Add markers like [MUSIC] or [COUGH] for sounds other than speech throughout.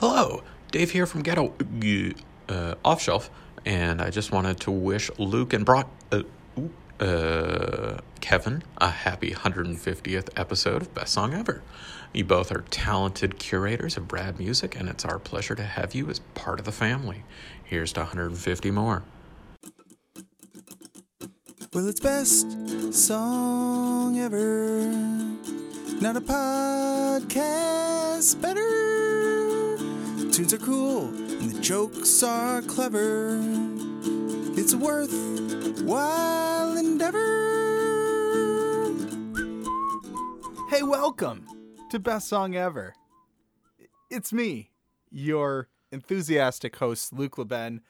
Hello, Dave here from Ghetto uh, Off Shelf, and I just wanted to wish Luke and Brock, uh, uh, Kevin, a happy 150th episode of Best Song Ever. You both are talented curators of Brad music, and it's our pleasure to have you as part of the family. Here's to 150 more. Well, it's best song ever. Not a podcast better. Tunes are cool and the jokes are clever. It's a worthwhile endeavor. Hey, welcome to Best Song Ever. It's me, your enthusiastic host, Luke LeBen,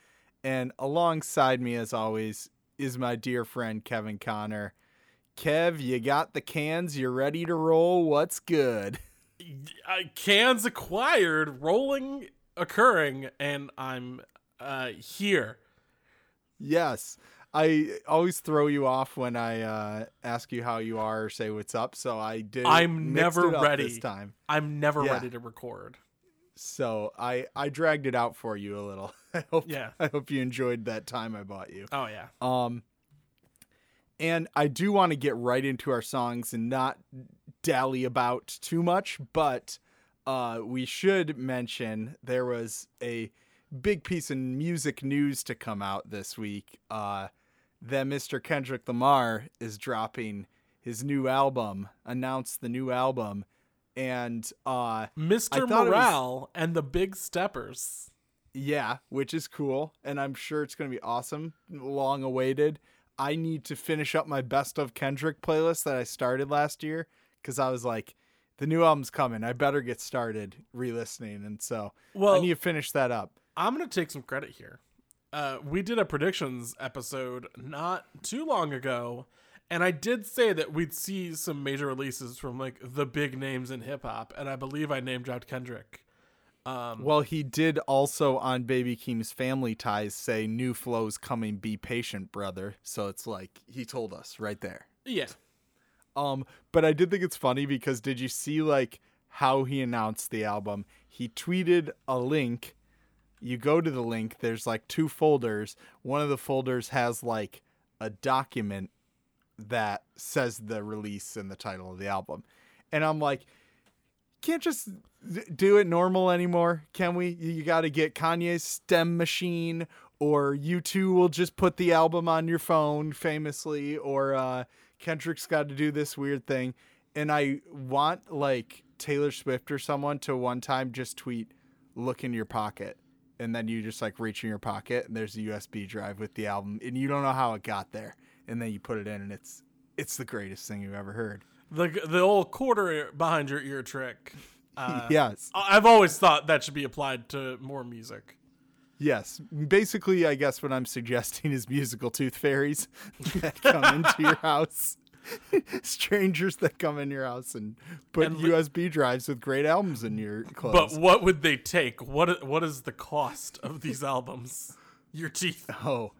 and alongside me, as always, is my dear friend Kevin Connor. Kev, you got the cans, you're ready to roll. What's good? Uh, cans acquired, rolling, occurring, and I'm uh, here. Yes. I always throw you off when I uh, ask you how you are or say what's up. So I did. I'm never ready this time. I'm never Yeah. ready to record. So I I dragged it out for you a little. [LAUGHS] I hope Yeah. I hope you enjoyed that time I bought you. Oh yeah. Um, and I do want to get right into our songs and not dally about too much, but uh, we should mention there was a big piece of music news to come out this week. Uh, that Mr. Kendrick Lamar is dropping his new album, announced the new album, and uh, Mr. it was- Morale and the Big Steppers. Yeah, which is cool, and I'm sure it's going to be awesome. Long awaited. I need to finish up my best of Kendrick playlist that I started last year because I was like, the new album's coming. I better get started re-listening, and so I Well- need to finish that up. I'm gonna take some credit here. Uh, we did a predictions episode not too long ago, and I did say that we'd see some major releases from like the big names in hip hop, and I believe I name dropped Kendrick. Um, Well, he did also on Baby Keem's Family Ties say new flows coming. Be patient, brother. So it's like he told us right there. yeah, Um, but I did think it's funny because did you see like how he announced the album? He tweeted a link. You go to the link, there's like two folders. One of the folders has like a document that says the release and the title of the album. And I'm like, can't just do it normal anymore, can we? You, got to get Kanye's STEM machine, or U2 will just put the album on your phone, famously, or uh, Kendrick's got to do this weird thing. And I want like Taylor Swift or someone to one time just tweet, "Look in your pocket," and then you just like reach in your pocket and there's a USB drive with the album, and you don't know how it got there, and then you put it in, and it's it's the greatest thing you've ever heard. the the old quarter behind your ear trick. [LAUGHS] Uh, yes. I've always thought that should be applied to more music. Yes. Basically, I guess what I'm suggesting is musical tooth fairies [LAUGHS] that come into your house. [LAUGHS] Strangers that come in your house and put And li- USB drives with great albums in your clothes. But what would they take? What what is the cost of these albums? Your teeth. oh.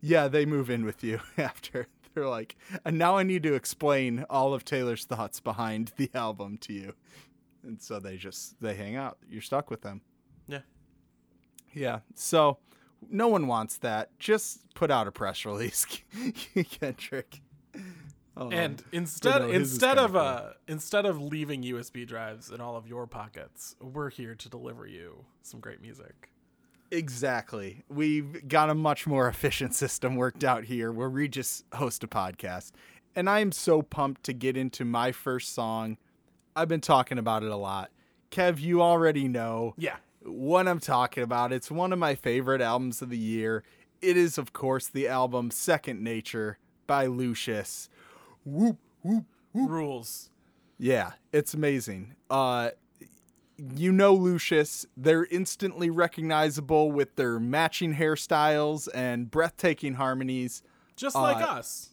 Yeah, they move in with you [LAUGHS] after. They're like, and now I need to explain all of Taylor's thoughts behind the album to you. And so they just they hang out. You're stuck with them. Yeah. So no one wants that. Just put out a press [LAUGHS] release, Kendrick. Um, And instead no, instead of cool. uh instead of leaving USB drives in all of your pockets, we're here to deliver you some great music. exactly, we've got a much more efficient system worked out here where we just host a podcast. And I'm so pumped to get into my first song. I've been talking about it a lot. Kev, you already know. Yeah. What I'm talking about. It's one of my favorite albums of the year. It is, of course, the album Second Nature by Lucius. Whoop, whoop. Whoop. Rules. Yeah, it's amazing. Uh, you know Lucius. They're instantly recognizable with their matching hairstyles and breathtaking harmonies. Just like Uh, us.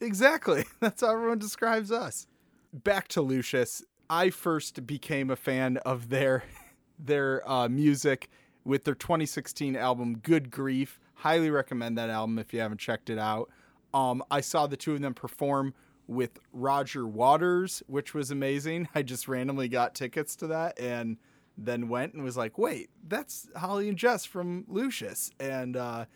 Exactly. [LAUGHS] That's how everyone describes us. Back to Lucius. I first became a fan of their [LAUGHS] their uh, music with their 2016 album Good Grief. Highly recommend that album if you haven't checked it out. Um, I saw the two of them perform with Roger Waters, which was amazing. [LAUGHS] I just randomly got tickets to that, and then went and was like, wait, that's Holly and Jess from Lucius. And uh,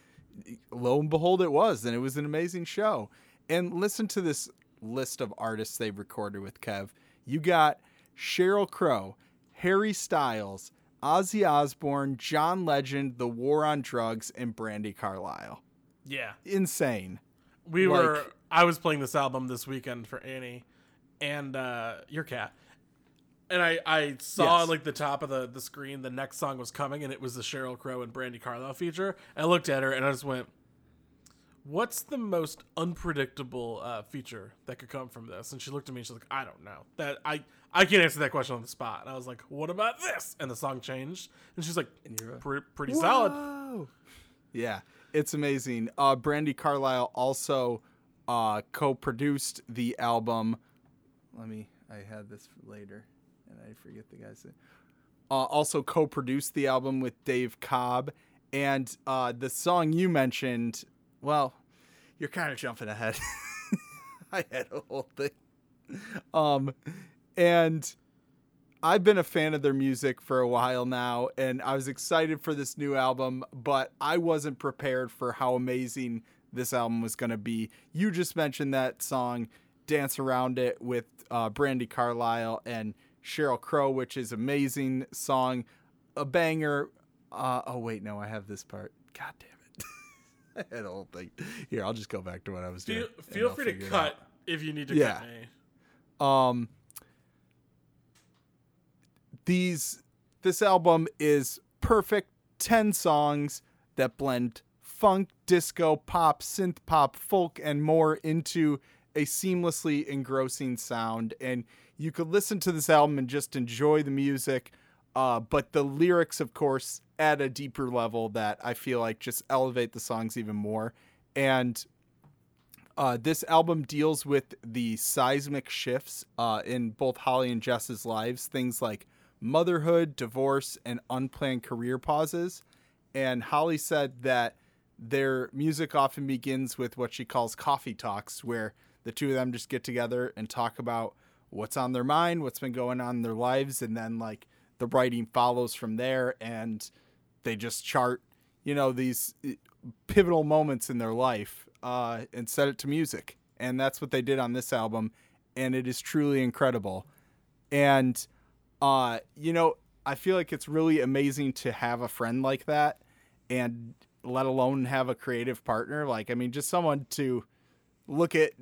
lo and behold, it was. And it was an amazing show. And listen to this list of artists they've recorded with Kev. You got Sheryl Crow, Harry Styles, Ozzy Osbourne, John Legend, The War on Drugs, and Brandi Carlile. Yeah. Insane. We Like- were I was playing this album this weekend for Annie and uh your cat. And I I saw Yes. like the top of the the screen the next song was coming and it was the Sheryl Crow and Brandi Carlile feature. I looked at her and I just went What's the most unpredictable uh, feature that could come from this? And she looked at me and she's like, I don't know. That I I can't answer that question on the spot. And I was like, What about this? And the song changed. And she's like, "Pre- pretty solid. Yeah, it's amazing. Uh, Brandi Carlile also uh, co-produced the album. Let me. I had this for later, and I forget the guy's name. Uh, also co-produced the album with Dave Cobb, and uh, the song you mentioned. Well, you're kind of jumping ahead. [LAUGHS] I had a whole thing. Um, and I've been a fan of their music for a while now, and I was excited for this new album, but I wasn't prepared for how amazing this album was going to be. You just mentioned that song, Dance Around It, with uh, Brandi Carlile and Sheryl Crow, which is amazing song, a banger. Uh, oh, wait, no, I have this part. God damn it. [LAUGHS] I had a whole thing. Here, I'll just go back to what I was doing. Feel, feel free to figure it out. cut if you need to Yeah. cut me. um these this album is perfect. 10 songs that blend funk disco pop synth pop folk and more into a seamlessly engrossing sound. And you could listen to this album and just enjoy the music uh, but the lyrics of course at a deeper level that i feel like just elevate the songs even more. And uh, this album deals with the seismic shifts uh, in both Holly and Jess's lives, things like motherhood, divorce, and unplanned career pauses. And Holly said that their music often begins with what she calls coffee talks, where the two of them just get together and talk about what's on their mind, what's been going on in their lives, and then like the writing follows from there, and they just chart, you know, these uh, pivotal moments in their life uh, and set it to music. And that's what they did on this album. And it is truly incredible. And, uh, you know, I feel like it's really amazing to have a friend like that and let alone have a creative partner. Like, I mean, just someone to look at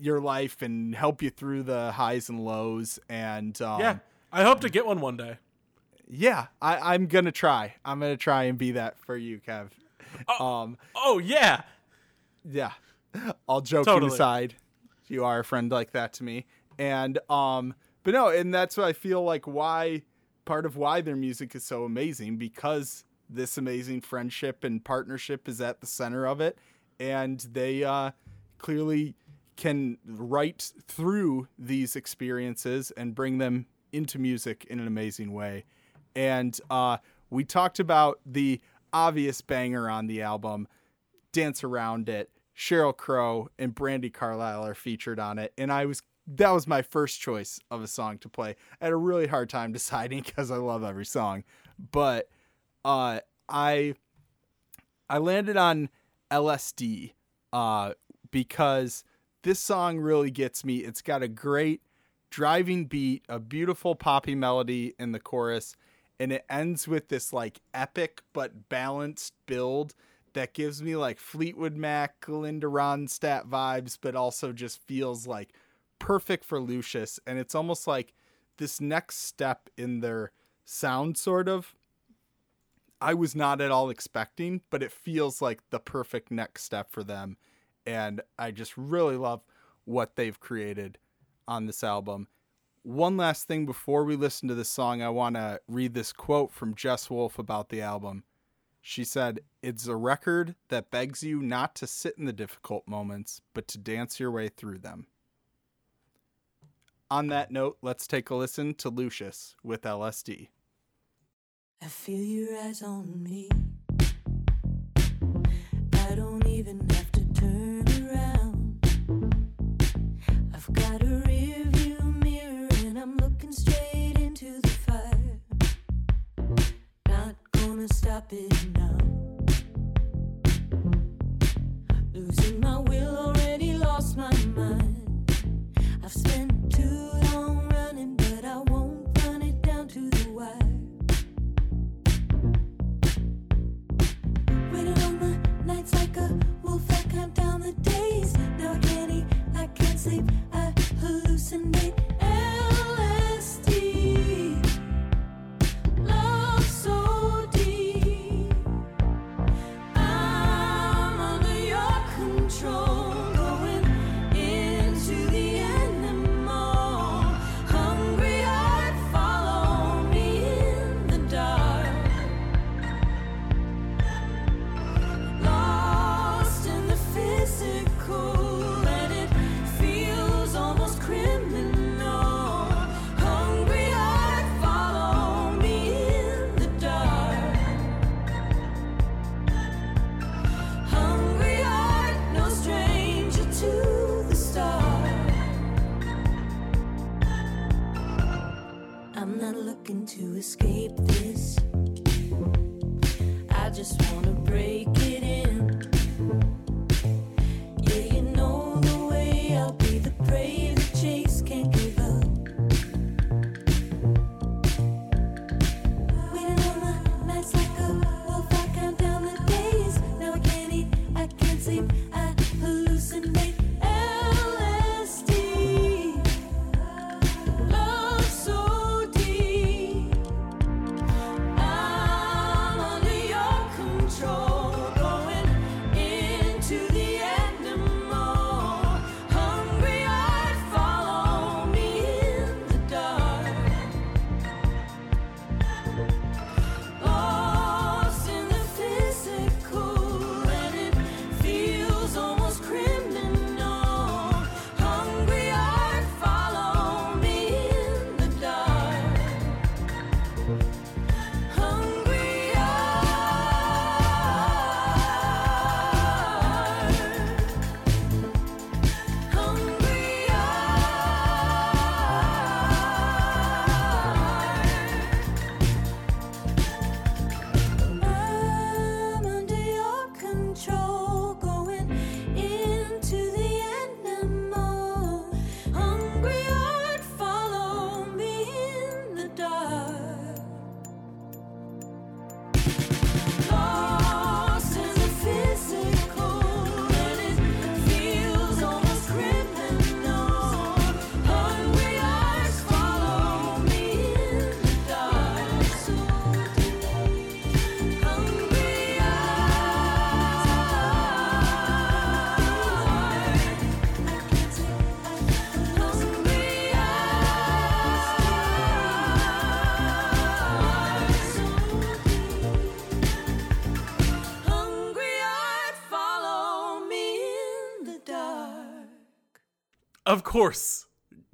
your life and help you through the highs and lows. And, um, Yeah, I hope to get one one day. yeah, I, I'm to try. I'm to try and be that for you, Kev. Um, Oh yeah, Yeah. All joking Totally. aside, you are a friend like that to me. And um but no, and that's what I feel like why part of why their music is so amazing because this amazing friendship and partnership is at the center of it and they uh clearly can write through these experiences and bring them into music in an amazing way. And uh we talked about the obvious banger on the album, dance around it. Sheryl Crow and Brandi Carlile are featured on it, and I was that was my first choice of a song to play. I had a really hard time [LAUGHS] deciding because I love every song, but uh, I I landed on LSD uh, because this song really gets me. It's got a great driving beat, a beautiful poppy melody in the chorus, and it ends with this like epic but balanced build that gives me like Fleetwood Mac, Linda Ronstadt vibes, but also just feels like perfect for Lucius. And it's almost like this next step in their sound, sort of. I was not at all expecting, but it feels like the perfect next step for them. And I just really love what they've created on this album. One last thing before we listen to this song, I want to read this quote from Jess Wolfe about the album. She said, It's a record that begs you not to sit in the difficult moments, but to dance your way through them. On that note, let's take a listen to Lucius with LSD. I feel your eyes on me. I don't even have to turn around. I've got a mirror and I'm looking straight into the fire. gonna stop it now. Course,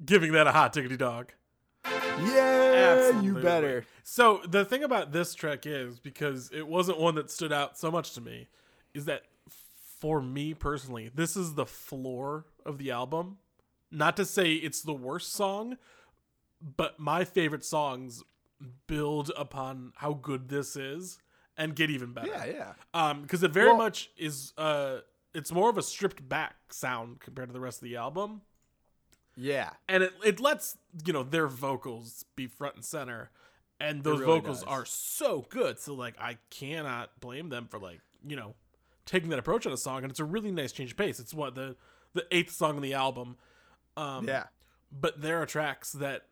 giving that a hot diggity dog. Yeah, you better. So the thing about this track is because it wasn't one that stood out so much to me, is that for me personally, this is the floor of the album. Not to say it's the worst song, but my favorite songs build upon how good this is and get even better. Yeah, yeah. Um, because it very Well- much is uh, it's more of a stripped back sound compared to the rest of the album Yeah. and it, it lets you know their vocals be front and center and those really vocals does. are so good so like i cannot blame them for like you know taking that approach on a song and it's a really nice change of pace it's what the the eighth song on the album um Yeah. but there are tracks that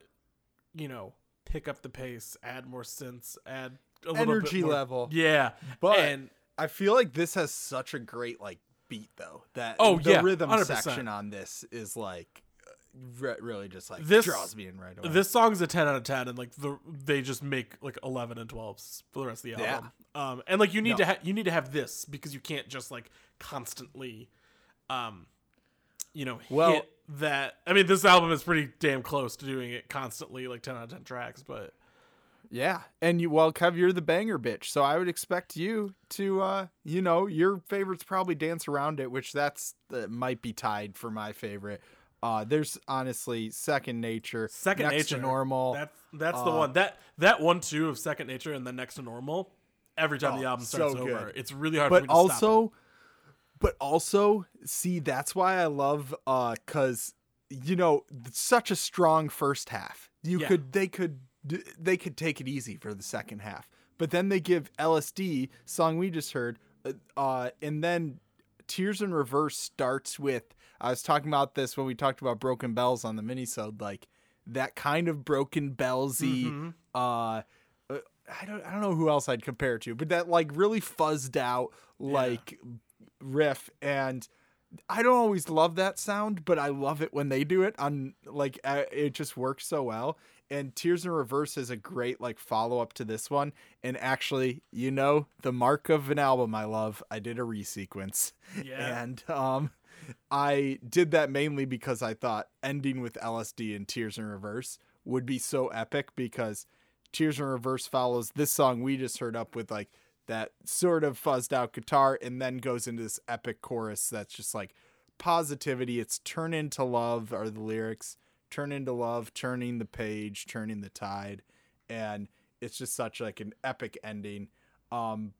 you know pick up the pace add more sense, add a little Energy level. yeah But and I feel like this has such a great like beat though. That Oh, the yeah, rhythm 100%. section on this is like re- really just like This- draws me in right away. This song's a 10 out of 10 and like the they just make like 11 and 12s for the rest of the album. Yeah. Um and like you need No. to ha- you need to have this because you can't just like constantly um you know Well- hit that I mean this album is pretty damn close to doing it constantly like 10 out of 10 tracks but Yeah, and you well, Kev, you're the banger bitch, so I would expect you to, uh, you know, your favorites probably dance around it, which that's that might be tied for my favorite. Uh, there's honestly second nature, second next nature to normal. That's that's the uh, one. That that one two of second nature and then next to normal every time Oh, the album starts good. over. It's really hard. for me but also but also see that's why i love uh cuz you know such a strong first half you Yeah. could they could they could take it easy for the second half but then they give lsd song we just heard uh, uh and then tears in reverse starts with i was talking about this when we talked about broken bells on the minisode like that kind of broken bellsy Mm-hmm. uh uh, I don't I don't know who else I'd compare it to, but that like really fuzzed out like riff and I don't always love that sound, but I love it when they do it on like uh, it just works so well. And Tears in Reverse is a great like follow up to this one. And actually, you know, the mark of an album I love, I did a resequence. Yeah. And um I did that mainly because I thought ending with LSD and Tears in Reverse would be so epic because Tears in Reverse follows this song we just heard up with like that sort of fuzzed out guitar and then goes into this epic chorus that's just like positivity. It's turn into love are the lyrics. Turn into love, turning the page, turning the tide. And it's just such like an epic ending. Um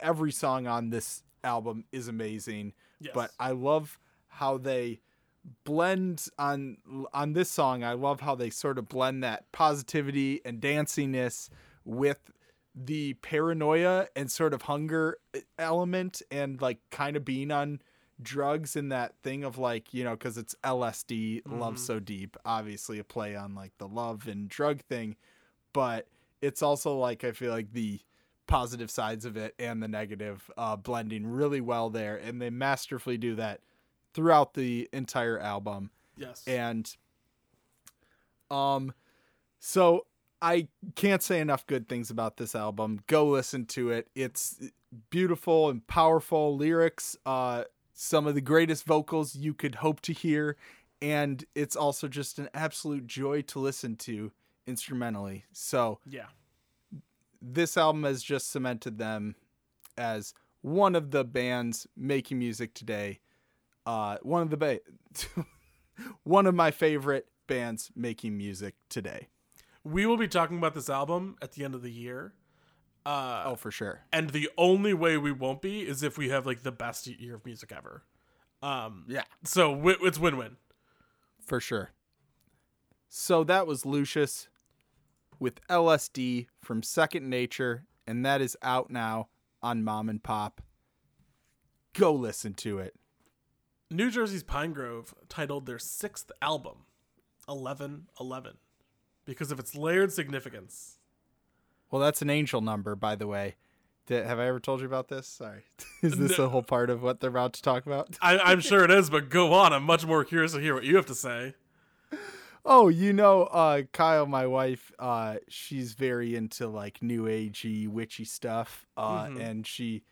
every song on this album is amazing. Yes. But I love how they blend on on this song. I love how they sort of blend that positivity and danciness with the paranoia and sort of hunger element and like kind of being on drugs and that thing of like you know because it's lsd love so deep obviously a play on like the love and drug thing but it's also like i feel like the positive sides of it and the negative uh, blending really well there and they masterfully do that throughout the entire album yes. and um so i can't say enough good things about this album go listen to it it's beautiful and powerful lyrics uh some of the greatest vocals you could hope to hear and it's also just an absolute joy to listen to instrumentally so yeah. this album has just cemented them as one of the bands making music today. Uh, one of the ba- [LAUGHS] one of my favorite bands making music today. We will be talking about this album at the end of the year. Uh, Oh, for sure. and the only way we won't be is if we have like the best year of music ever. Um, Yeah, so wi- it's win-win. for sure. So that was Lucius with LSD from Second Nature, and that is out now on Mom and Pop. Go listen to it. New Jersey's Pinegrove titled their sixth album, 1111, because of its layered significance. Well, that's an angel number, by the way. Did, have I ever told you about this? Sorry. [LAUGHS] Is this No. a whole part of what they're about to talk about? [LAUGHS] I, I'm sure it is, but go on. I'm much more curious to hear what you have to say. Oh, you know, uh, Kyle, my wife, uh, she's very into like new agey, witchy stuff. Uh, and she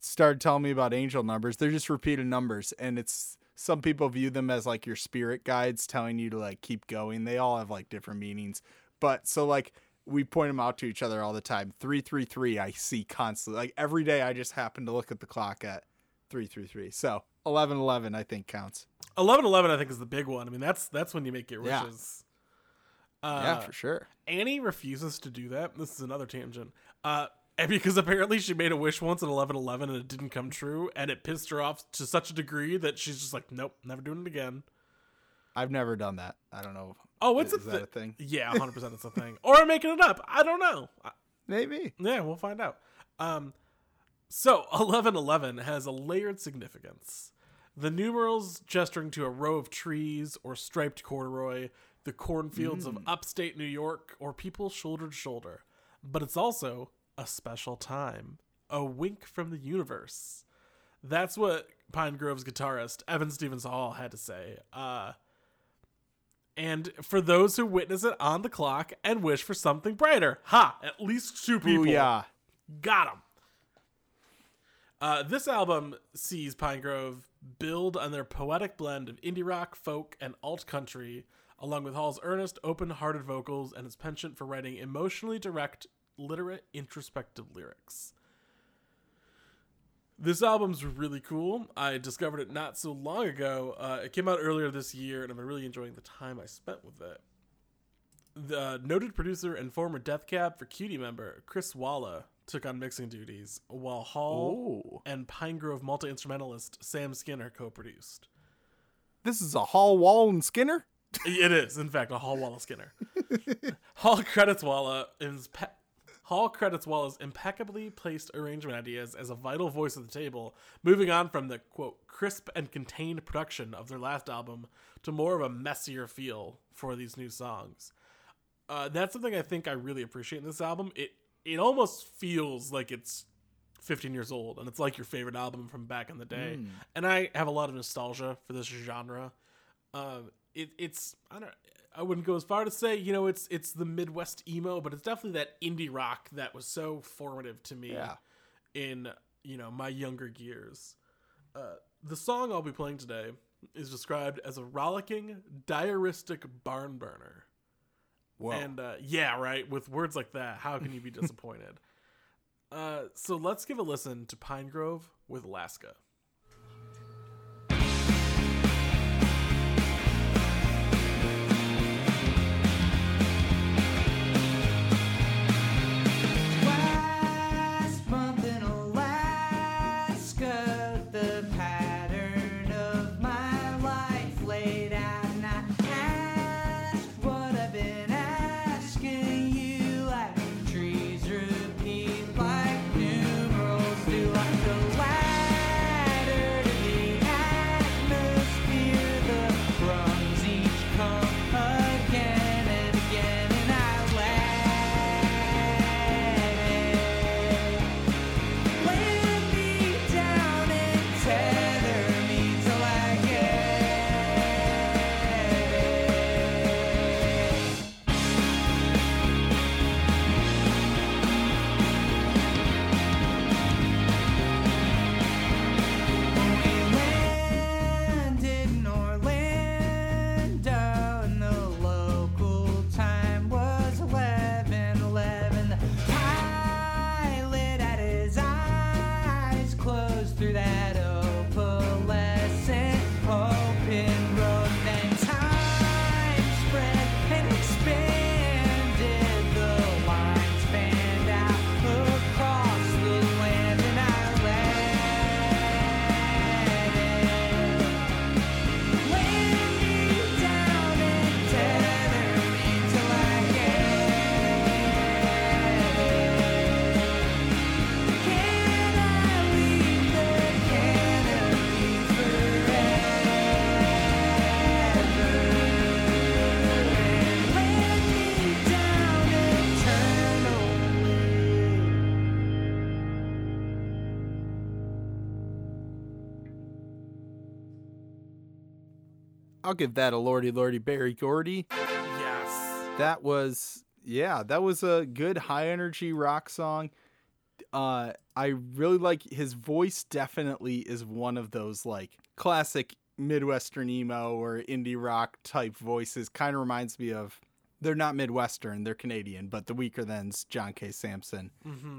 started telling me about angel numbers. They're just repeated numbers, and it's some people view them as like your spirit guides telling you to like keep going. They all have like different meanings. But so like we point them out to each other all the time. 333 I see constantly. Like every day I just happen to look at the clock at 333. So 1111 I think counts. 1111, I think, is the big one. I mean, that's that's when you make your Yeah. wishes. Uh, yeah, for sure. Annie refuses to do that. This is another tangent. Uh, and because apparently she made a wish once at 1111 and it didn't come true, and it pissed her off to such a degree that she's just like, nope, never doing it again. I've never done that. I don't know. Oh, it's Is a, that a thing? Yeah, 100% it's a thing. [LAUGHS] Or I'm making it up. I don't know. Maybe. Yeah, we'll find out. Um, so [LAUGHS] 1111 has a layered significance. The numerals gesturing to a row of trees or striped corduroy, the cornfields of upstate New York, or people shoulder to shoulder. But it's also a special time, a wink from the universe. That's what Pinegrove's guitarist Evan Stevens Hall had to say. Uh, and for those who witness it on the clock and wish for something brighter, ha! At least two people. yeah, Got him. Uh, this album sees Pinegrove build on their poetic blend of indie rock, folk, and alt country, along with Hall's earnest, open hearted vocals and his penchant for writing emotionally direct, literate, introspective lyrics. This album's really cool. I discovered it not so long ago. Uh, it came out earlier this year, and I've been really enjoying the time I spent with it. The noted producer and former Death Cab for Cutie member Chris Walla took on mixing duties, while Hall Ooh. and Pinegrove multi instrumentalist Sam Skinner co produced. This is a Hall, Wall, and Skinner. It is, in fact, a Hall Walla Skinner. [LAUGHS] Hall credits Walla is pe- Hall credits Walla's impeccably placed arrangement ideas as a vital voice at the table, moving on from the quote crisp and contained production of their last album to more of a messier feel for these new songs. Uh, that's something I think I really appreciate in this album. It it almost feels like it's 15 years old and it's like your favorite album from back in the day. And I have a lot of nostalgia for this genre. Um, it, it's I don't I wouldn't go as far to say you know it's it's the Midwest emo, but it's definitely that indie rock that was so formative to me Yeah. in you know my younger years. Uh, the song I'll be playing today is described as a rollicking, diaristic barn burner. Whoa. And uh, yeah, right. With words like that, how can you be [LAUGHS] disappointed? uh, so let's give a listen to Pinegrove with Alaska. I'll give that a lordy lordy Berry Gordy. Yes. That was yeah, that was a good high energy rock song. Uh I really like his voice definitely is one of those like classic Midwestern emo or indie rock type voices. Kind of reminds me of they're not Midwestern, they're Canadian, but the Weakerthans' John K. Samson.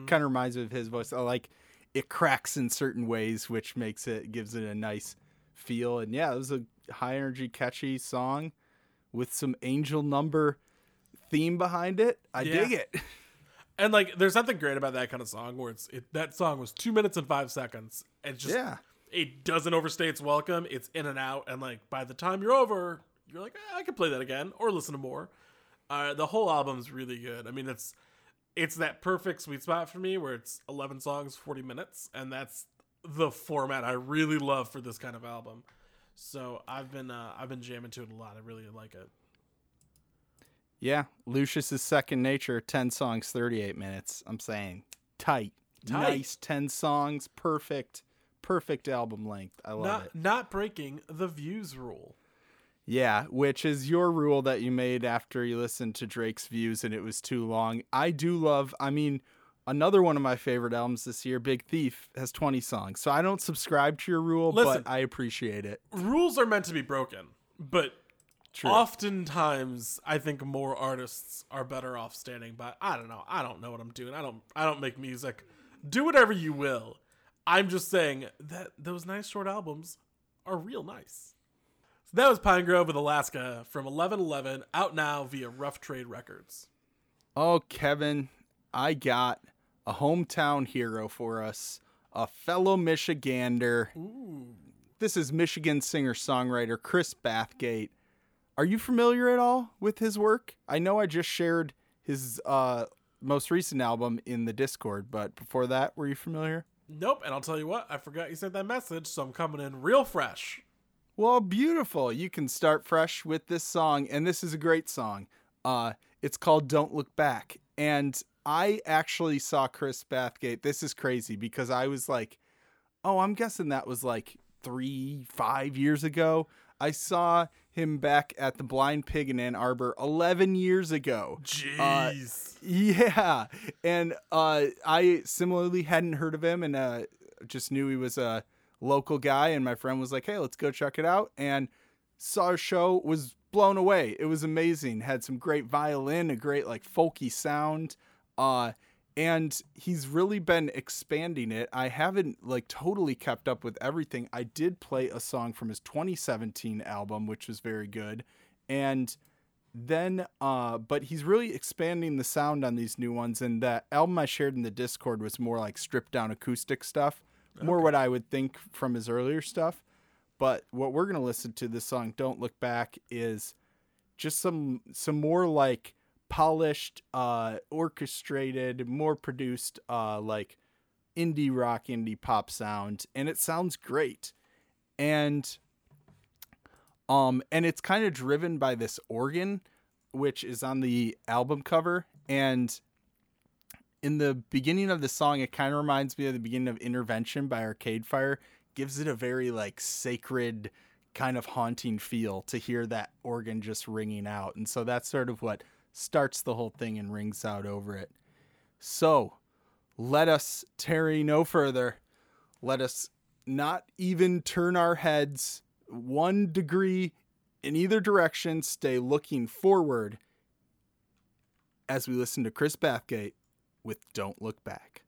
Kind of reminds me of his voice. I like it cracks in certain ways, which makes it gives it a nice feel. And yeah, it was a high energy, catchy song with some angel number theme behind it. I Yeah. dig it. [LAUGHS] And like, there's something great about that kind of song where it's it, that song was two minutes and five seconds. and just Yeah. it doesn't overstay its welcome. It's in and out, and like by the time you're over, you're like, "Eh, I could play that again or listen to more. Uh, the whole album's really good. I mean, it's it's that perfect sweet spot for me where it's 11 songs, 40 minutes, and that's the format I really love for this kind of album. So I've been uh, I've been jamming to it a lot. I really like it. Yeah. Lucius's second nature, 10 songs, 38 minutes. I'm saying tight. Tight. Nice 10 songs. Perfect. Perfect album length. I love Not it. not breaking the views rule. Yeah, which is your rule that you made after you listened to Drake's views and it was too long. I do love, I mean, another one of my favorite albums this year, Big Thief, has 20 songs. So I don't subscribe to your rule, Listen. but I appreciate it. rules are meant to be broken, but True. oftentimes I think more artists are better off standing by. I don't know. I don't know what I'm doing. I don't. I don't make music. Do whatever you will. I'm just saying that those nice short albums are real nice. So that was Pinegrove with Alaska from 1111, out now via Rough Trade Records. Oh, Kevin, I got a hometown hero for us, a fellow Michigander. This is Michigan singer songwriter Chris Bathgate. Are you familiar at all with his work? I know I just shared his uh, most recent album in the Discord, but before that, were you familiar? Nope, and I'll tell you what, I forgot you sent that message, so I'm coming in real fresh. Well, beautiful. You can start fresh with this song, and this is a great song. Uh, it's called Don't Look Back. And I actually saw Chris Bathgate. This is crazy because I was like, oh, I'm guessing that was like three, five years ago. I saw him back at the Blind Pig in Ann Arbor 11 years ago. Jeez. Yeah, and uh, I similarly hadn't heard of him, and uh, just knew he was a local guy. And my friend was like, "Hey, let's go check it out." And saw a show, was blown away. It was amazing. Had some great violin, a great like folky sound. Uh, and he's really been expanding it. I haven't like totally kept up with everything. I did play a song from his 2017 album, which was very good, and then uh but he's really expanding the sound on these new ones and that album i shared in the discord was more like stripped down acoustic stuff more what i would think from his earlier stuff but what we're going to listen to this song don't look back is just some some more like polished uh orchestrated more produced uh like indie rock indie pop sound and it sounds great and um, and it's kind of driven by this organ, which is on the album cover. And in the beginning of the song, it kind of reminds me of the beginning of Intervention by Arcade Fire. Gives it a very like sacred, kind of haunting feel to hear that organ just ringing out. And so that's sort of what starts the whole thing and rings out over it. So let us tarry no further. Let us not even turn our heads one degree in either direction, stay looking forward as we listen to Chris Bathgate with Don't Look Back.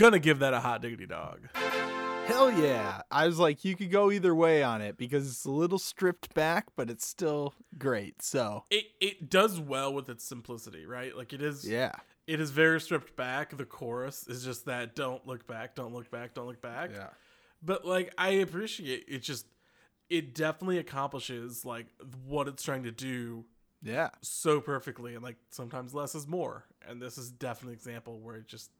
Gonna give that a hot diggity dog. Hell yeah. I was like, you could go either way on it because it's a little stripped back, but it's still great. So, It it does well with its simplicity, right? Like it is yeah. it is very stripped back. The chorus is just that don't look back, don't look back, don't look back. Yeah. But like I appreciate it just it definitely accomplishes like what it's trying to do Yeah. so perfectly and like sometimes less is more. And this is definitely an example where it just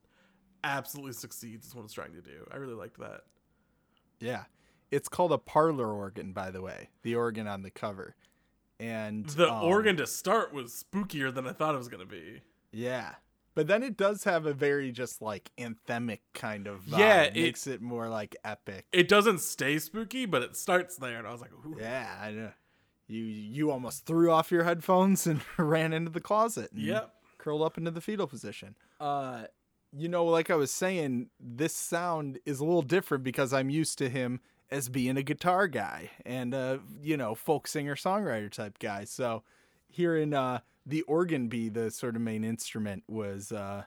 absolutely succeeds is what it's trying to do. I really liked that. Yeah. It's called a parlor organ, by the way, the organ on the cover. And The um, organ to start was spookier than I thought it was gonna be. Yeah. But then it does have a very just like anthemic kind of vibe. Yeah, It it- makes it more like epic. It doesn't stay spooky, but it starts there and I was like, Ooh. Yeah, I know. You you almost threw off your headphones and [LAUGHS] ran into the closet. and Yep. Curled up into the fetal position. Uh you know, like I was saying, this sound is a little different because I'm used to him as being a guitar guy and uh, you know, folk singer songwriter type guy. So hearing uh the organ be the sort of main instrument was uh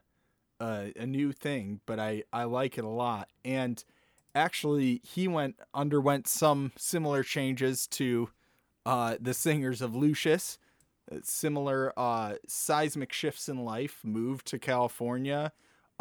a, a new thing, but I I like it a lot. And actually, he went underwent some similar changes to uh, the singers of Lucius. Similar uh, seismic shifts in life. Moved to California.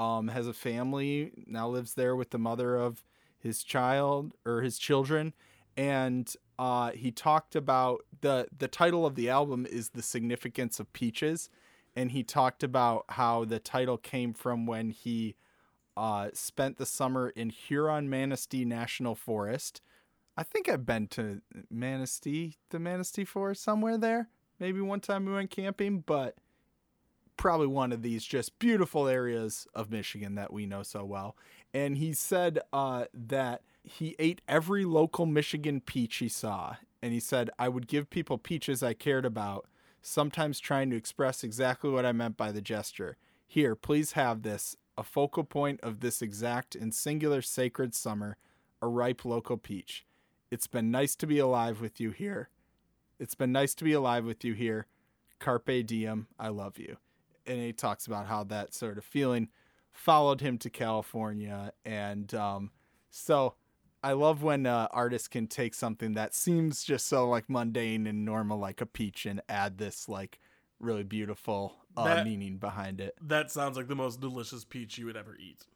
Um, has a family now. Lives there with the mother of his child or his children, and uh, he talked about the the title of the album is the significance of peaches, and he talked about how the title came from when he uh, spent the summer in Huron Manistee National Forest. I think I've been to Manistee, the Manistee Forest, somewhere there. Maybe one time we went camping, but probably one of these just beautiful areas of Michigan that we know so well. And he said uh, that he ate every local Michigan peach he saw. And he said, I would give people peaches I cared about, sometimes trying to express exactly what I meant by the gesture. Here, please have this, a focal point of this exact and singular sacred summer, a ripe local peach. It's been nice to be alive with you here. It's been nice to be alive with you here. Carpe diem, I love you. And he talks about how that sort of feeling followed him to California. And um, so I love when uh, artists can take something that seems just so like mundane and normal, like a peach, and add this like really beautiful uh, That- meaning behind it. That sounds like the most delicious peach you would ever eat.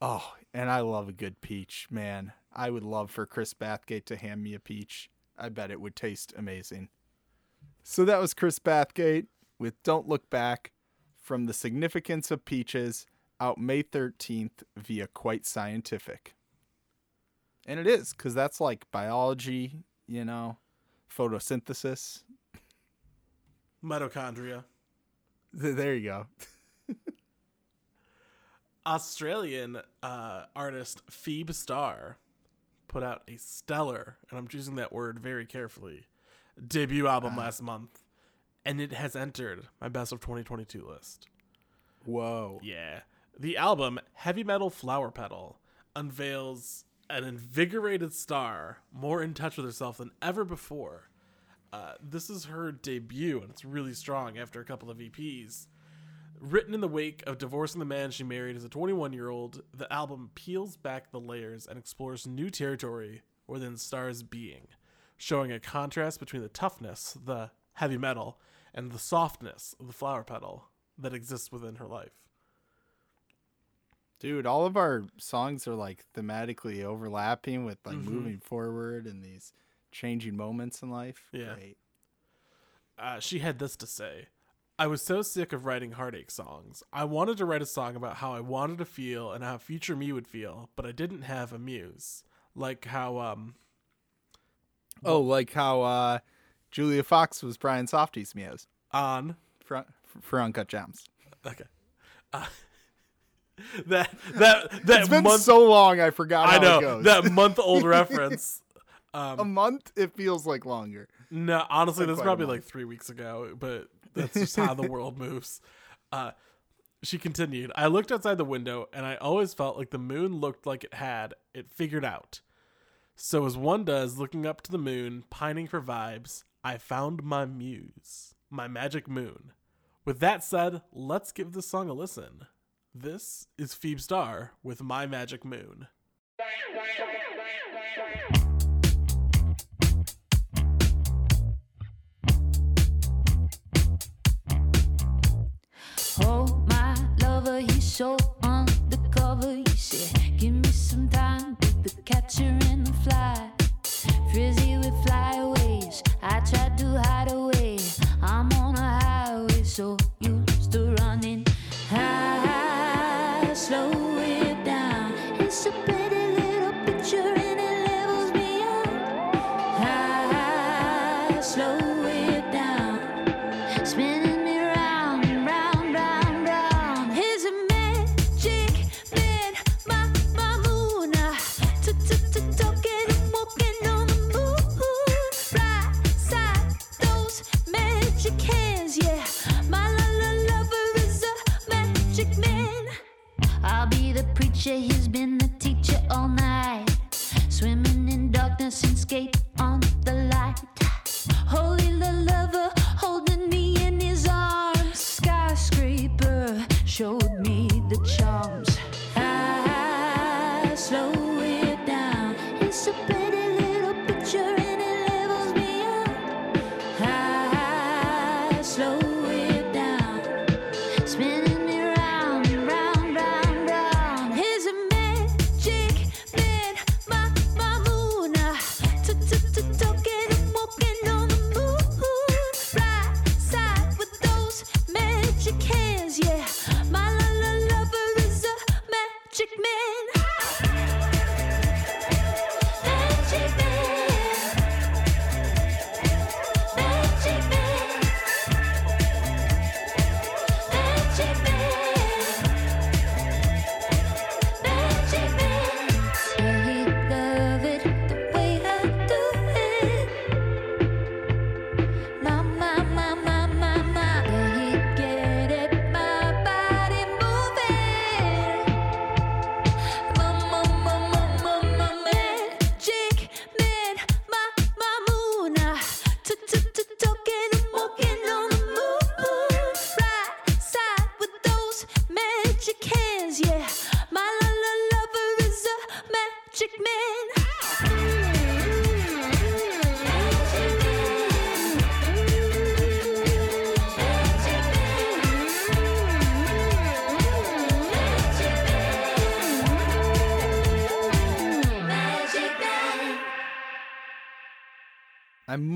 Oh, and I love a good peach, man. I would love for Chris Bathgate to hand me a peach. I bet it would taste amazing. So that was Chris Bathgate with Don't Look Back from The Significance of Peaches out May 13th via Quite Scientific. And it is, because that's like biology, you know, photosynthesis. Mitochondria. There you go. [LAUGHS] Australian uh, artist Phebe Starr put out a stellar, and I'm choosing that word very carefully, debut album last month, and it has entered my best of 2022 list. Whoa. Yeah. The album, Heavy Metal Flower Petal, unveils an invigorated star more in touch with herself than ever before. Uh, this is her debut, and it's really strong after a couple of EPs. Written in the wake of divorcing the man she married as a 21 year old, the album peels back the layers and explores new territory within Starr's being, showing a contrast between the toughness, the heavy metal, and the softness of the flower petal that exists within her life. Dude, all of our songs are like thematically overlapping with like Mhm. moving forward and these changing moments in life. Yeah. Great. Uh, she had this to say I was so sick of writing heartache songs. I wanted to write a song about how I wanted to feel and how future me would feel, but I didn't have a muse. Like how, um, Oh, like how uh, Julia Fox was Brian Safdie's muse on. for, for Uncut Gems. Okay. Uh, [LAUGHS] that, that, that It's been month, so long, I forgot I know, that month old [LAUGHS] reference. a month, it feels like longer. No, honestly, this is probably like three weeks ago, but that's just how the world moves. Uh, she continued, I looked outside the window and I always felt like the moon looked like it had it figured out. So, as one does, looking up to the moon, pining for vibes, I found my muse, my magic moon. With that said, let's give this song a listen. This is Phebe Starr with My Magic Moon. Oh, my lover, he's so undercover. You said, Give me some time the catcher and the fly. Frizzy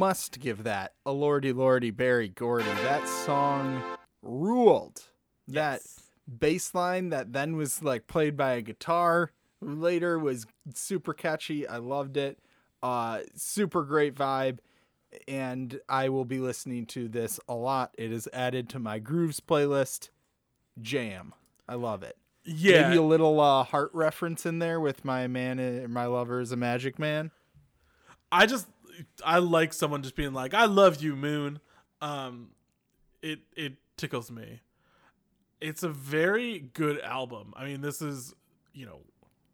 must give that a Lordy Lordy Berry Gordy. That song ruled. That bass line that then was like played by a guitar later was super catchy. I loved it. Uh super great vibe. And I will be listening to this a lot. It is added to my grooves playlist. Jam. I love it. Yeah. Maybe a little uh, heart reference in there with my man, my lover is a magic man. I just I like someone just being like, "I love you, Moon." Um, it it tickles me. It's a very good album. I mean, this is you know,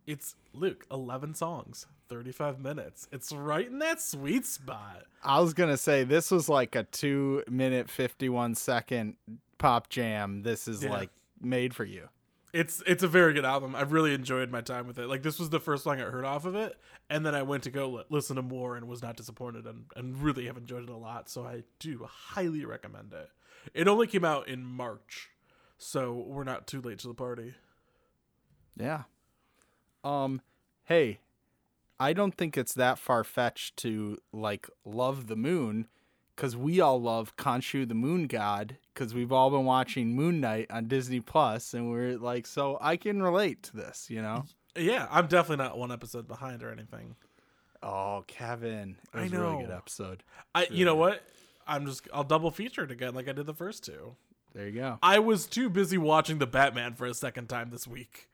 it's Luke, eleven songs, thirty five minutes. It's right in that sweet spot. I was gonna say this was like a two minute fifty one second pop jam. This is Yeah. like made for you. It's it's a very good album. I've really enjoyed my time with it. Like this was the first song I heard off of it, and then I went to go li- listen to more and was not disappointed and, and really have enjoyed it a lot. So I do highly recommend it. It only came out in March, so we're not too late to the party. Yeah. Um, hey, I don't think it's that far fetched to like love the moon, because we all love Khonshu the moon god, because we've all been watching Moon Knight on Disney Plus, and we're like, so I can relate to this, you know. Yeah, I'm definitely not one episode behind or anything. Oh, Kevin, it I was a really good episode. I you know what? I'm just I'll double feature it again like I did the first two. There you go. I was too busy watching the Batman for a second time this week.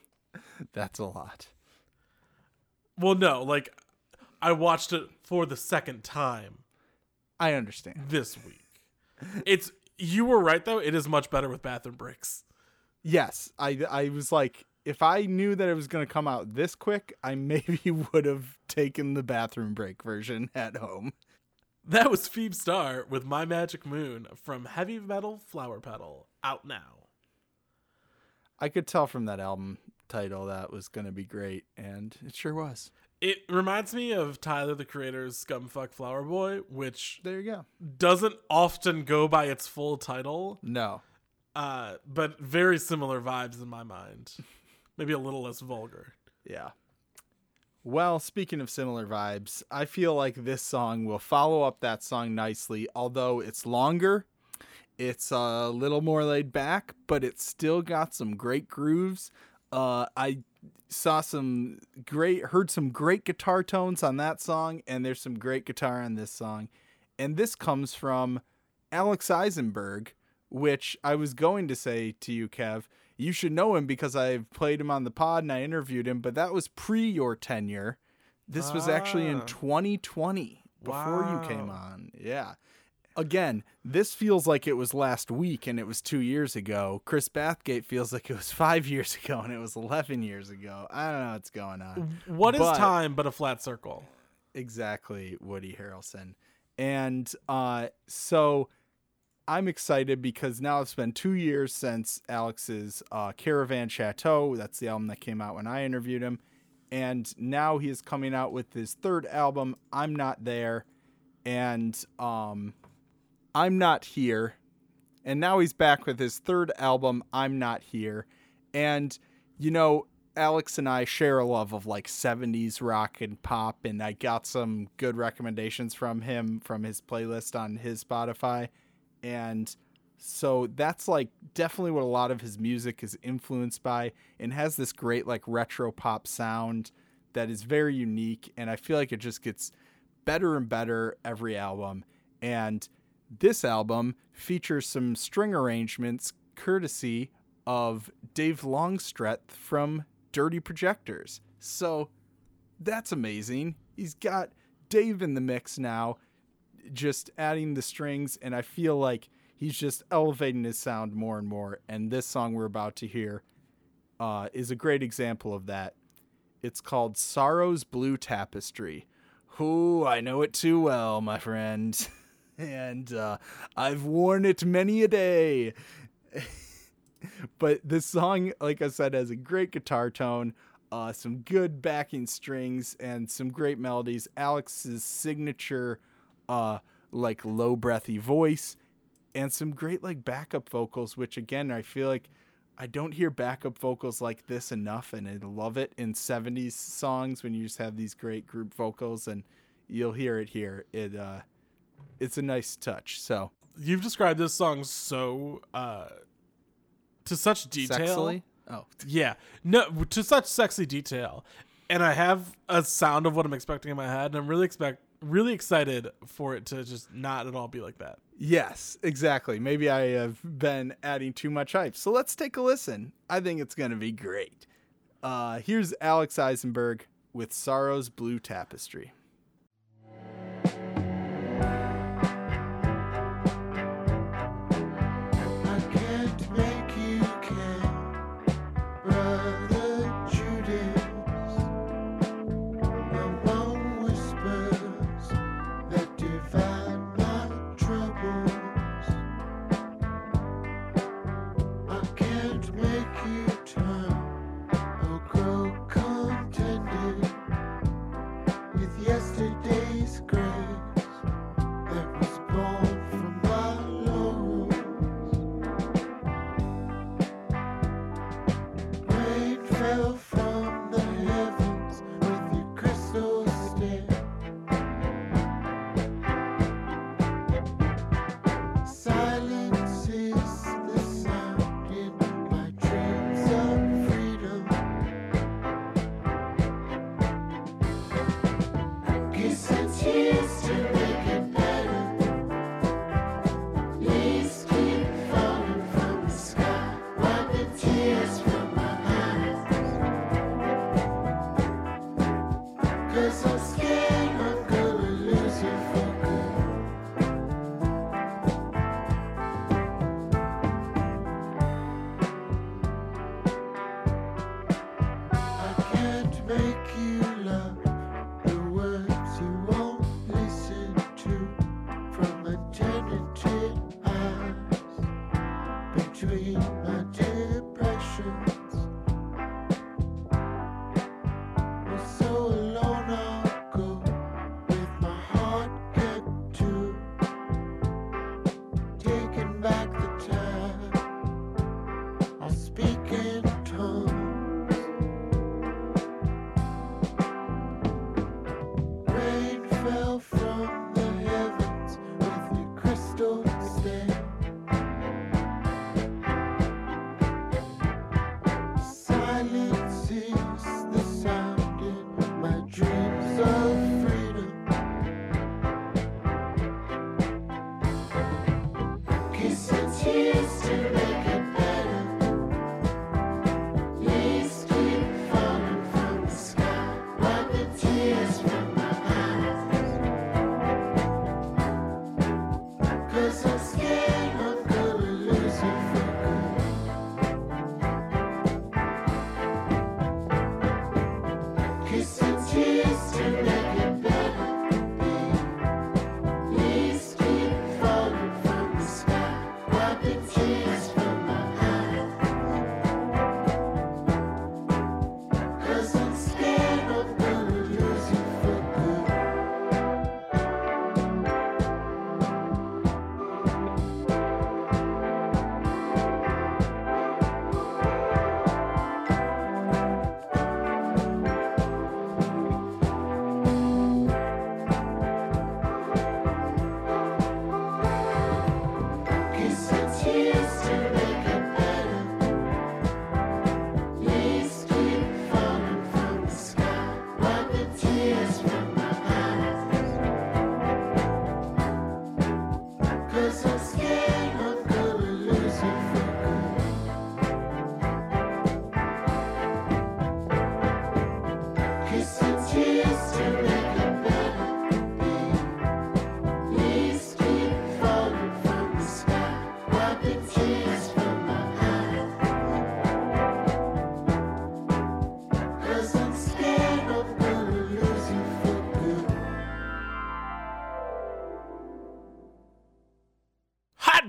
[LAUGHS] That's a lot. Well, no, like I watched it for the second time I understand. this week. It's you were right though. It is much better with bathroom breaks. Yes, I I was like, if I knew that it was going to come out this quick, I [LAUGHS] maybe would have taken the bathroom break version at home. That was Phebe Starr with My Magic Moon from Heavy Metal Flower Petal out now. I could tell from that album title that was going to be great, and it sure was. It reminds me of Tyler the Creator's Scumfuck Flower Boy, which There you go. doesn't often go by its full title, No. uh, but very similar vibes in my mind. [LAUGHS] Maybe a little less vulgar. Yeah. Well, speaking of similar vibes, I feel like this song will follow up that song nicely, although it's longer. It's a little more laid back, but it's still got some great grooves. Uh, I saw some great, heard some great guitar tones on that song, and there's some great guitar on this song. And this comes from Alex Izenberg, which I was going to say to you, Kev, you should know him because I've played him on the pod and I interviewed him, but that was pre your tenure. This was actually in Ah. 2020 before you came on. Yeah. Again, this feels like it was last week and it was two years ago. Chris Bathgate feels like it was [LAUGHS] five years ago and it was 11 years ago. I don't know what's going on. What is But- time but a flat circle? exactly Woody Harrelson. And uh, so I'm excited because now it's been two years since Alex's uh, Caravan Chateau. That's the album that came out when I interviewed him. And now he is coming out with his third album, I'm Not There. And um, I'm Not Here. And now he's back with his third album, I'm Not Here. And, you know, Alex and I share a love of like 70s rock and pop, and I got some good recommendations from him from his playlist on his Spotify. And so that's like definitely what a lot of his music is influenced by and has this great like retro pop sound that is very unique. And I feel like it just gets better and better every album. And this album features some string arrangements courtesy of Dave Longstreth from Dirty Projectors. So that's amazing. He's got Dave in the mix now, just adding the strings, and I feel like he's just elevating his sound more and more. And this song we're about to hear uh, is a great example of that. It's called Sorrow's Blue Tapestry. Who I know it too well, my friend. [LAUGHS] and uh, I've worn it many a day. [LAUGHS] but this song, like I said, has a great guitar tone, uh, some good backing strings, and some great melodies. Alex's signature, uh, like low breathy voice, and some great like backup vocals, which again I feel like I don't hear backup vocals like this enough, and I love it in '70s songs when you just have these great group vocals, and you'll hear it here. It uh, it's a nice touch. So You've described this song so uh to such detail. sexily, oh Yeah. No, to such sexy detail. And I have a sound of what I'm expecting in my head, and I'm really expect really excited for it to just not at all be like that. Yes, exactly. Maybe I have been adding too much hype. So let's take a listen. I think it's going to be great. Uh, here's Alex Izenberg with Sorrow's Blue Tapestry.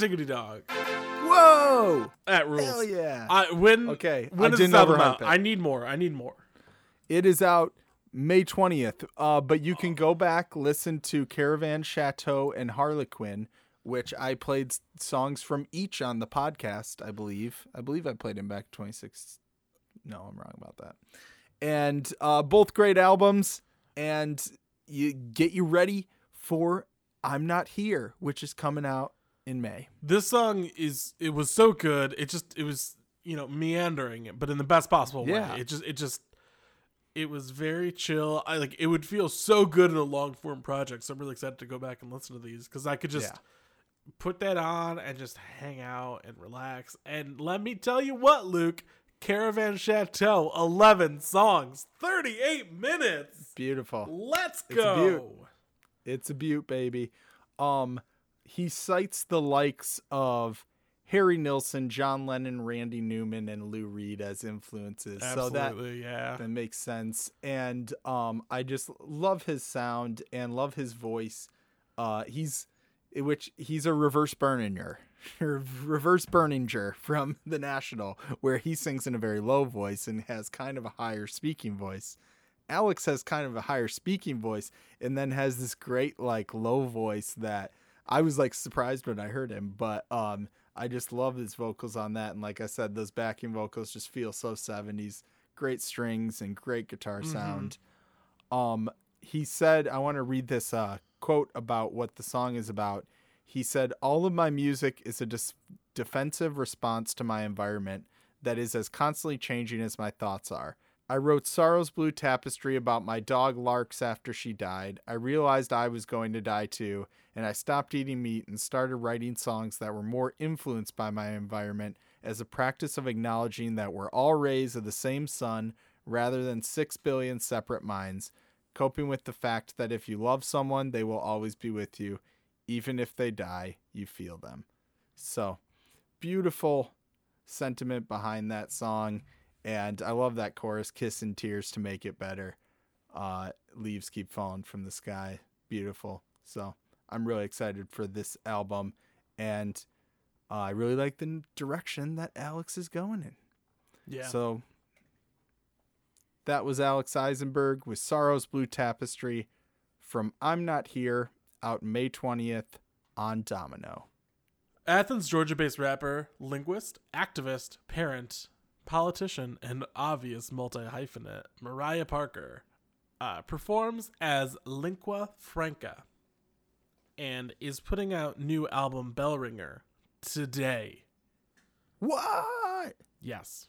Hot diggity dog. Whoa! That rules. Hell yeah. I when Okay, When I this album out? it. I need more. I need more. It is out May 20th, uh, but you can go back, listen to Caravan Chateau and Harlequin, which I played songs from each on the podcast, I believe. I believe I played them back 26. No, I'm wrong about that. And uh, both great albums, and you get you ready for I'm Not Here, which is coming out in May. This song is it was so good. It just it was you know meandering, but in the best possible Yeah. way. It just it just it was very chill. I like it would feel so good in a long form project. So I'm really excited to go back and listen to these because I could just Yeah. put that on and just hang out and relax. And let me tell you what, Luke. Caravan Chateau, 11 songs, 38 minutes. Beautiful. Let's It's a beaut. go. It's a beaut, baby. Um, he cites the likes of Harry Nilsson, John Lennon, Randy Newman, and Lou Reed as influences. So that yeah. that makes sense. And um, I just love his sound and love his voice. Uh, he's which he's a reverse Berninger, [LAUGHS] reverse Berninger from [LAUGHS] the National, where he sings in a very low voice and has kind of a higher speaking voice. Alex has kind of a higher speaking voice and then has this great like low voice that I was like surprised when I heard him, but um I just love his vocals on that and like I said those backing vocals just feel so 70s. Great strings and great guitar sound. Um he said I want to read this uh quote about what the song is about. He said all of my music is a dis- defensive response to my environment that is as constantly changing as my thoughts are. I wrote Sorrow's Blue Tapestry about my dog Larks after she died. I realized I was going to die too, and I stopped eating meat and started writing songs that were more influenced by my environment as a practice of acknowledging that we're all rays of the same sun rather than six billion separate minds, coping with the fact that if you love someone, they will always be with you. Even if they die, you feel them. So, beautiful sentiment behind that song and i love that chorus kiss and tears to make it better. Uh leaves keep falling from the sky. Beautiful. So i'm really excited for this album and uh, i really like the direction that alex is going in. Yeah. so that was alex izenberg with sorrow's blue tapestry from i'm not here out may 20th on domino. Athens, Georgia based rapper, linguist, activist, parent, politician, and obvious multi hyphenate, Mariah Parker, uh, performs as Linqua Franqa and is putting out new album Bell Ringer today. what Yes.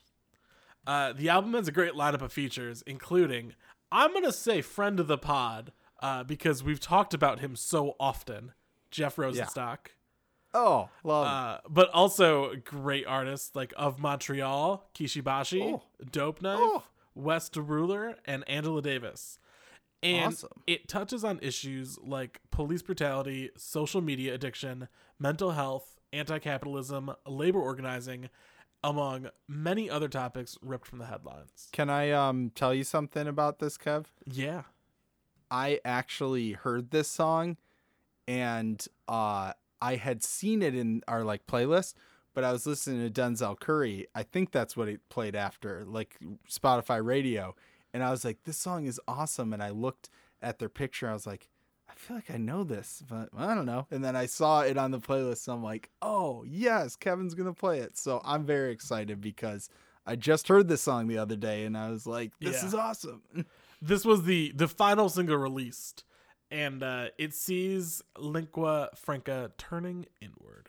Uh, the album has a great lineup of features, including, I'm going to say friend of the pod, uh, because we've talked about him so often, Jeff Rosenstock. Oh love Uh, but also great artists like of Montreal, Kishi Bashi, Oh. Dope Knife, Oh. West Ruler, and Angela Davis. And Awesome. it touches on issues like police brutality, social media addiction, mental health, anti capitalism, labor organizing, among many other topics ripped from the headlines. Can I um tell you something about this, Kev? Yeah. I actually heard this song and uh I had seen it in our like playlist, but I was listening to Denzel Curry. I think that's what it played after, like Spotify radio. And I was like, this song is awesome. And I looked at their picture. I was like, I feel like I know this, but I don't know. And then I saw it on the playlist. And I'm like, oh, yes, Kevin's going to play it. So I'm very excited because I just heard this song the other day and I was like, this Yeah. is awesome. [LAUGHS] This was the the final single released, and uh, it sees linqua franqa turning inward.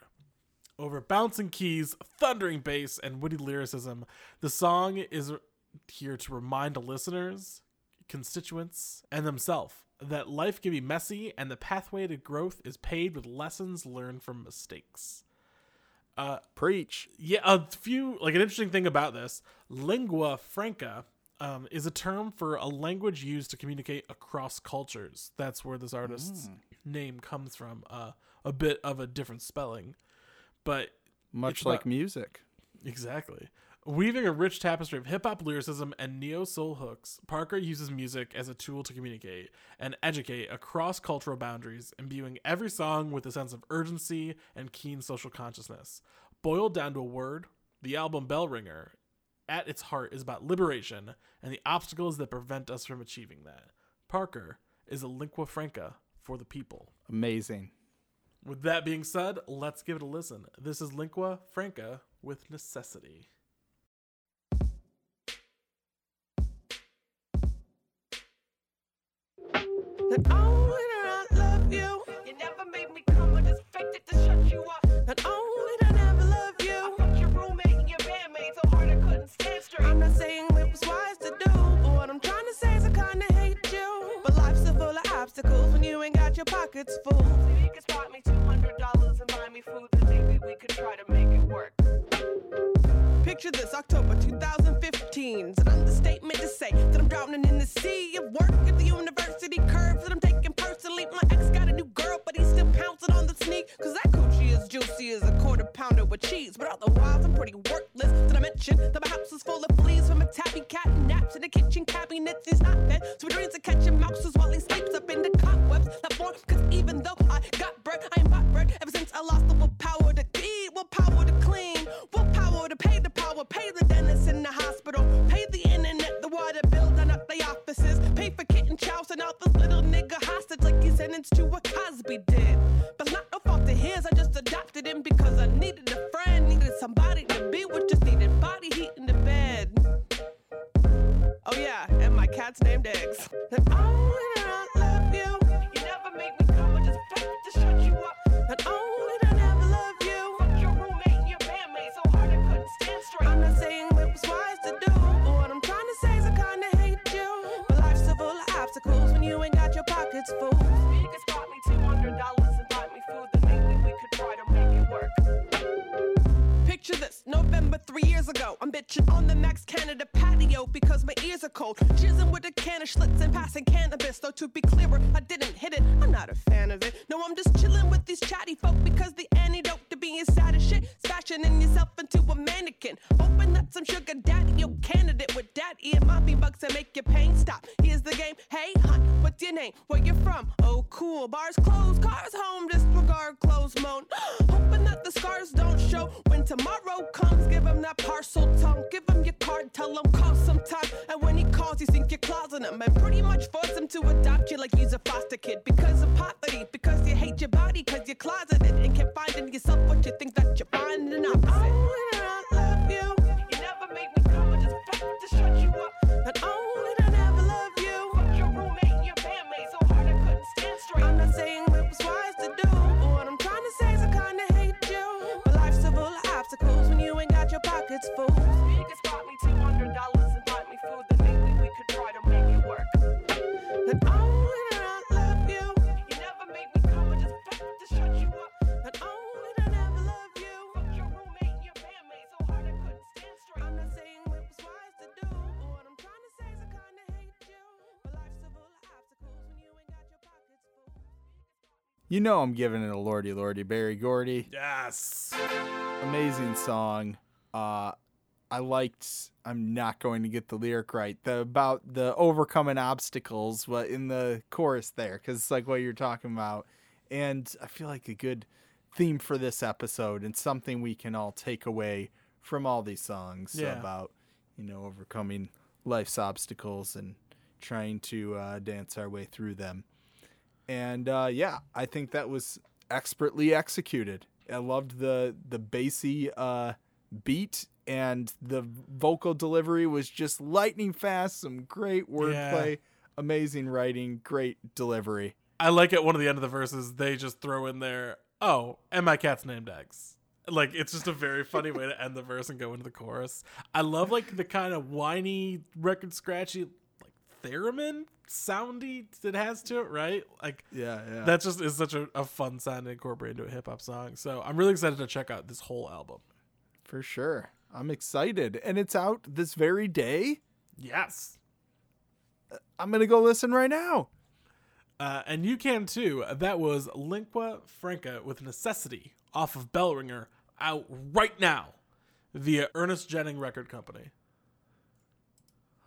Over bouncing keys, thundering bass, and witty lyricism, the song is here to remind listeners, constituents, and themselves that life can be messy and the pathway to growth is paved with lessons learned from mistakes. Uh, Preach. yeah, a few like an interesting thing about this lingua franca um, is a term for a language used to communicate across cultures. That's where this artist's name comes from. Uh, a bit of a different spelling, but Much like about- music. Exactly. Weaving a rich tapestry of hip hop lyricism and neo soul hooks, Parker uses music as a tool to communicate and educate across cultural boundaries, imbuing every song with a sense of urgency and keen social consciousness. Boiled down to a word, the album Bell Ringer, at its heart, is about liberation and the obstacles that prevent us from achieving that. Parker is a lingua franca for the people. Amazing. With that being said, let's give it a listen. This is Linqua Franqa with Necessity. Not only pockets full. So you can spot me two hundred dollars and buy me food, then maybe we could try to make it work. Picture this, October 2015. It's an understatement to say that I'm drowning in the sea of work at the university curves that I'm taking personally. My ex got a new girl, but he's still pouncing on the sneak. Cause that coochie is juicy as a quarter pounder with cheese. But otherwise, I'm pretty worthless. Did I mention that my house is full of fleas from a tabby cat and naps in the kitchen cabinet? He's not fed. So he dreams of catching mouses while he sleeps up cause even though I got bread, I ain't bought bread ever since I lost the willpower to eat, willpower to clean, willpower to pay the power, pay the dentist in the hospital, pay the internet, the water bill, done up the offices, pay for kitten chows and out this little nigga hostage like he's sentenced to what Cosby did. But not no fault of his, I just adopted him because I needed a friend, needed somebody to be with, just needed body heat in the bed. Oh yeah, and my cat's named Eggs. Spot me two hundred dollars and buy me food, maybe we could try to make it work. Picture this, November three years ago. I'm bitching on the Max Canada patio because my ears are cold. Jizzing with a can of Schlitz and passing cannabis. Though to be clearer, I didn't hit it. I'm not a fan of it. No, I'm just chilling with these chatty folk because the antidote to being sad as shit is fashioning yourself into a mannequin. Hoping that some sugar daddy, your candidate daddy and mommy bucks and make your pain stop. Here's the game. Hey, hon, what's your name? Where you from? Oh, cool. Bars closed, cars home, disregard closed moan. [GASPS] Hoping that the scars don't show when tomorrow comes. Give him that parcel tongue. Give him your card, tell him call sometime. And when he calls, you think you're closeting him. And pretty much force him to adopt you like he's a foster kid. Because of poverty, because you hate your body, because you're closeted and can't find in yourself what you think that you're finding opposite. Faked it to shut you up. Only did I never love you. Fucked your roommate and your bandmate so hard I couldn't stand straight. I'm not saying it was wise to do, but what I'm trying say is I kinda hate you. Life's full of obstacles when you ain't got your pockets full You know I'm giving it a lordy lordy Berry Gordy. Yes. Amazing song. Uh, I liked. I'm not going to get the lyric right. The about the overcoming obstacles, what in the chorus there, because it's like what you're talking about, and I feel like a good theme for this episode and something we can all take away from all these songs Yeah. about you know overcoming life's obstacles and trying to uh, dance our way through them. And uh, yeah, I think that was expertly executed. I loved the the bassy uh, beat and the vocal delivery was just lightning fast. Some great wordplay, amazing writing, great delivery. I like at one of the end of the verses they just throw in there, "Oh, and my cat's named Eggs." Like it's just a very funny way to end the verse and go into the chorus. I love like the kind of whiny, record scratchy, theremin soundy it has to it, right? Like Yeah, yeah. that just is such a, a fun sound to incorporate into a hip hop song. So I'm really excited to check out this whole album. for sure. I'm excited, and it's out this very day. Yes. I'm gonna go listen right now. Uh, and you can too. That was Linqua Franqa with Necessity off of Bellringer out right now via Ernest Jennings Record Company.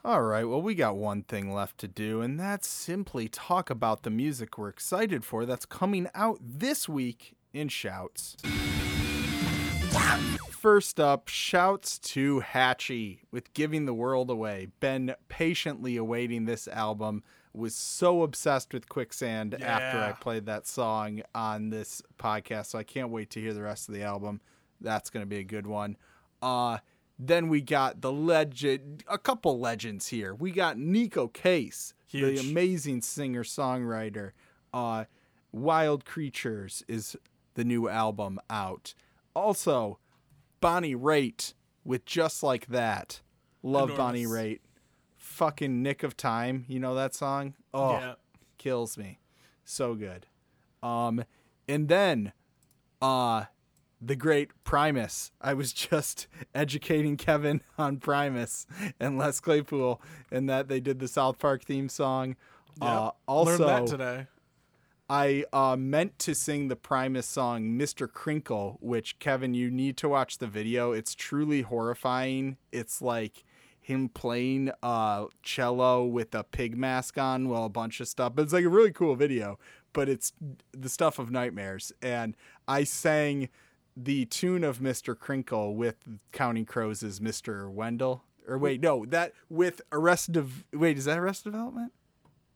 All right, well, we got one thing left to do, and that's simply talk about the music we're excited for that's coming out this week in Shouts. First up, shouts to Hatchie with Giving the World Away. Been patiently awaiting this album. Was so obsessed with Quicksand after I played that song on this podcast, so I can't wait to hear the rest of the album. That's going to be a good one. Uh, then we got the legend, a couple legends here. We got Neko Case, Huge. the amazing singer songwriter. Uh, Wild Creatures is the new album out. Also, Bonnie Raitt with Just Like That. Love Bonnie Raitt. Fucking Nick of Time. You know that song? Oh, Yeah. kills me. So good. Um, and then, uh, the great Primus. I was just [LAUGHS] educating Kevin [LAUGHS] on Primus and Les Claypool, and that they did the South Park theme song. Uh, also, Learned that today. I uh, meant to sing the Primus song Mr. Krinkle, which Kevin, you need to watch the video. It's truly horrifying. It's like him playing uh, cello with a pig mask on, well, a bunch of stuff. But it's like a really cool video, but it's the stuff of nightmares. And I sang the tune of Mr. Krinkle with Counting Crows' is Mr. Wendell. Or wait, no, that with Arrested. Dev- Wait, is that Arrested Development?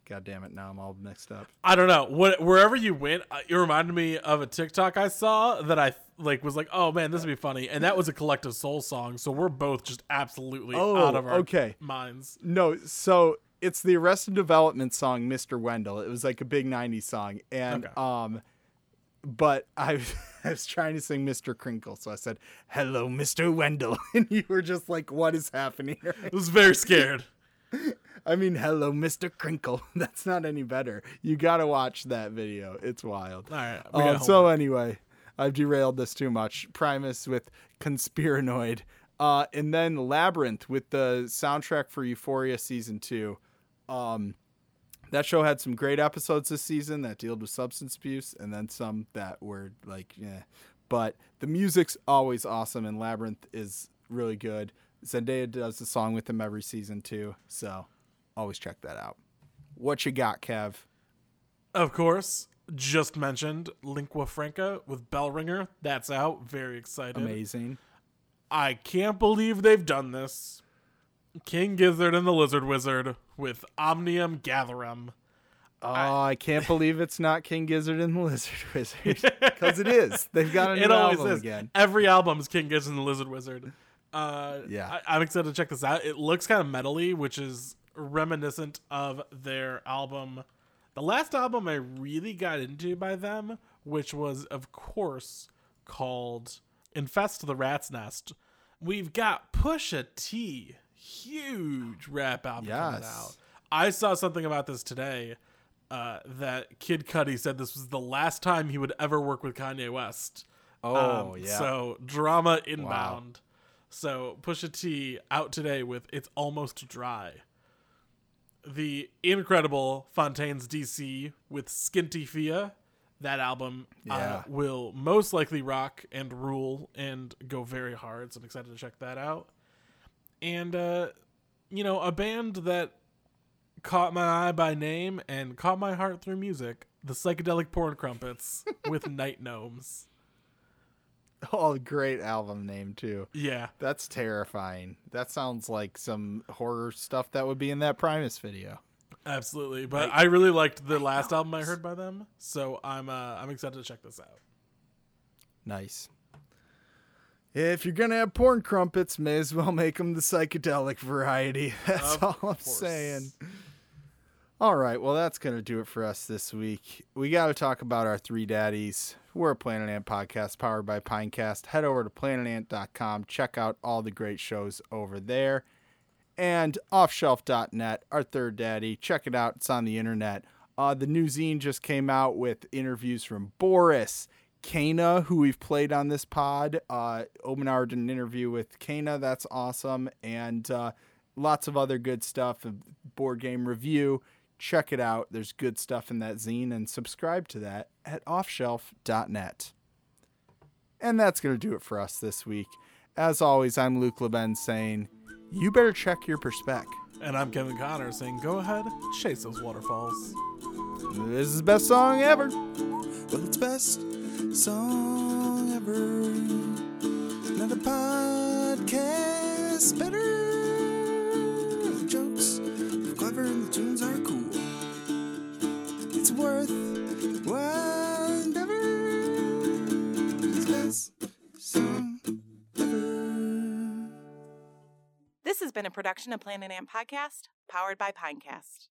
God damn it! Now I'm all mixed up. I don't know. What wherever you went, uh, it reminded me of a TikTok I saw that I like was like, "Oh man, this would be funny." And that was a collective soul song. So we're both just absolutely Oh, out of our okay. minds. No, so it's the Arrested Development song "Mr. Wendell." It was like a big '90s song, and Okay. um, but I, [LAUGHS] I was trying to sing "Mr. Krinkle," so I said, "Hello, Mr. Wendell," [LAUGHS] and you were just like, "What is happening?" [LAUGHS] I was very scared. I mean, "Hello, Mr. Krinkle." That's not any better. You gotta watch that video. It's wild. All right. Um, so anyway, I've derailed this too much. Primus with Conspiranoid, uh, and then Labrinth with the soundtrack for Euphoria season two. Um, that show had some great episodes this season that dealt with substance abuse, and then some that were like, yeah. But the music's always awesome, and Labrinth is really good. Zendaya does the song with them every season too, so always check that out. What you got, Kev? Of course, just mentioned Linqua Franqa with Berninger. That's out. Very excited. Amazing. I can't believe they've done this. King Gizzard and the Lizard Wizard with Omnium Gatherum. Oh, I, can't believe it's not King Gizzard and the [LAUGHS] Lizard Wizard [LAUGHS] because it is. They've got a new It always album is. again. Every album is King Gizzard and the Lizard Wizard. Uh, Yeah. I, I'm excited to check this out. It looks kind of metally, which is reminiscent of their album. The last album I really got into by them, which was, of course, called Infest the Rat's Nest. We've got Pusha T, huge rap album coming out. I saw something about this today uh, that Kid Cudi said this was the last time he would ever work with Kanye West. Oh, Um, yeah. So drama inbound. So Pusha T out today with "It's Almost Dry." The incredible Fontaines DC with "Skinty Fia," that album uh, will most likely rock and rule and go very hard. So I'm excited to check that out. And uh, you know, a band that caught my eye by name and caught my heart through music, the psychedelic porn crumpets [LAUGHS] with night gnomes. Oh, great album name too. Yeah. That's terrifying. That sounds like some horror stuff that would be in that Primus video. Absolutely, but I really liked the last album I heard by them, so I'm uh, I'm excited to check this out. Nice. If you're gonna have porn crumpets, may as well [LAUGHS] make them the psychedelic variety. [LAUGHS] That's Of all I'm course. saying. All right, well, that's gonna do it for us this week. We got to talk about our three daddies. We're a Planet Ant podcast powered by Pinecast. Head over to planetant.com. Check out all the great shows over there. And offshelf.net, our third daddy. Check it out. It's on the internet. Uh, the new zine just came out with interviews from Boris, Kana, who we've played on this pod. Uh, Omenar did an interview with Kana. That's awesome. And uh, lots of other good stuff. A board game review. Check it out. There's good stuff in that zine. And subscribe to that at offshelf.net. And that's going to do it for us this week. As always, I'm Luke Leben saying, you better check your perspec. And I'm Kevin Connor saying, go ahead, chase those waterfalls. This is the best song ever. Well, it's best song ever. Another podcast better. The jokes are clever and the tunes are cool. It's worth while. It's best song ever. This has been a production of Planet Ant Podcast, powered by Pinecast.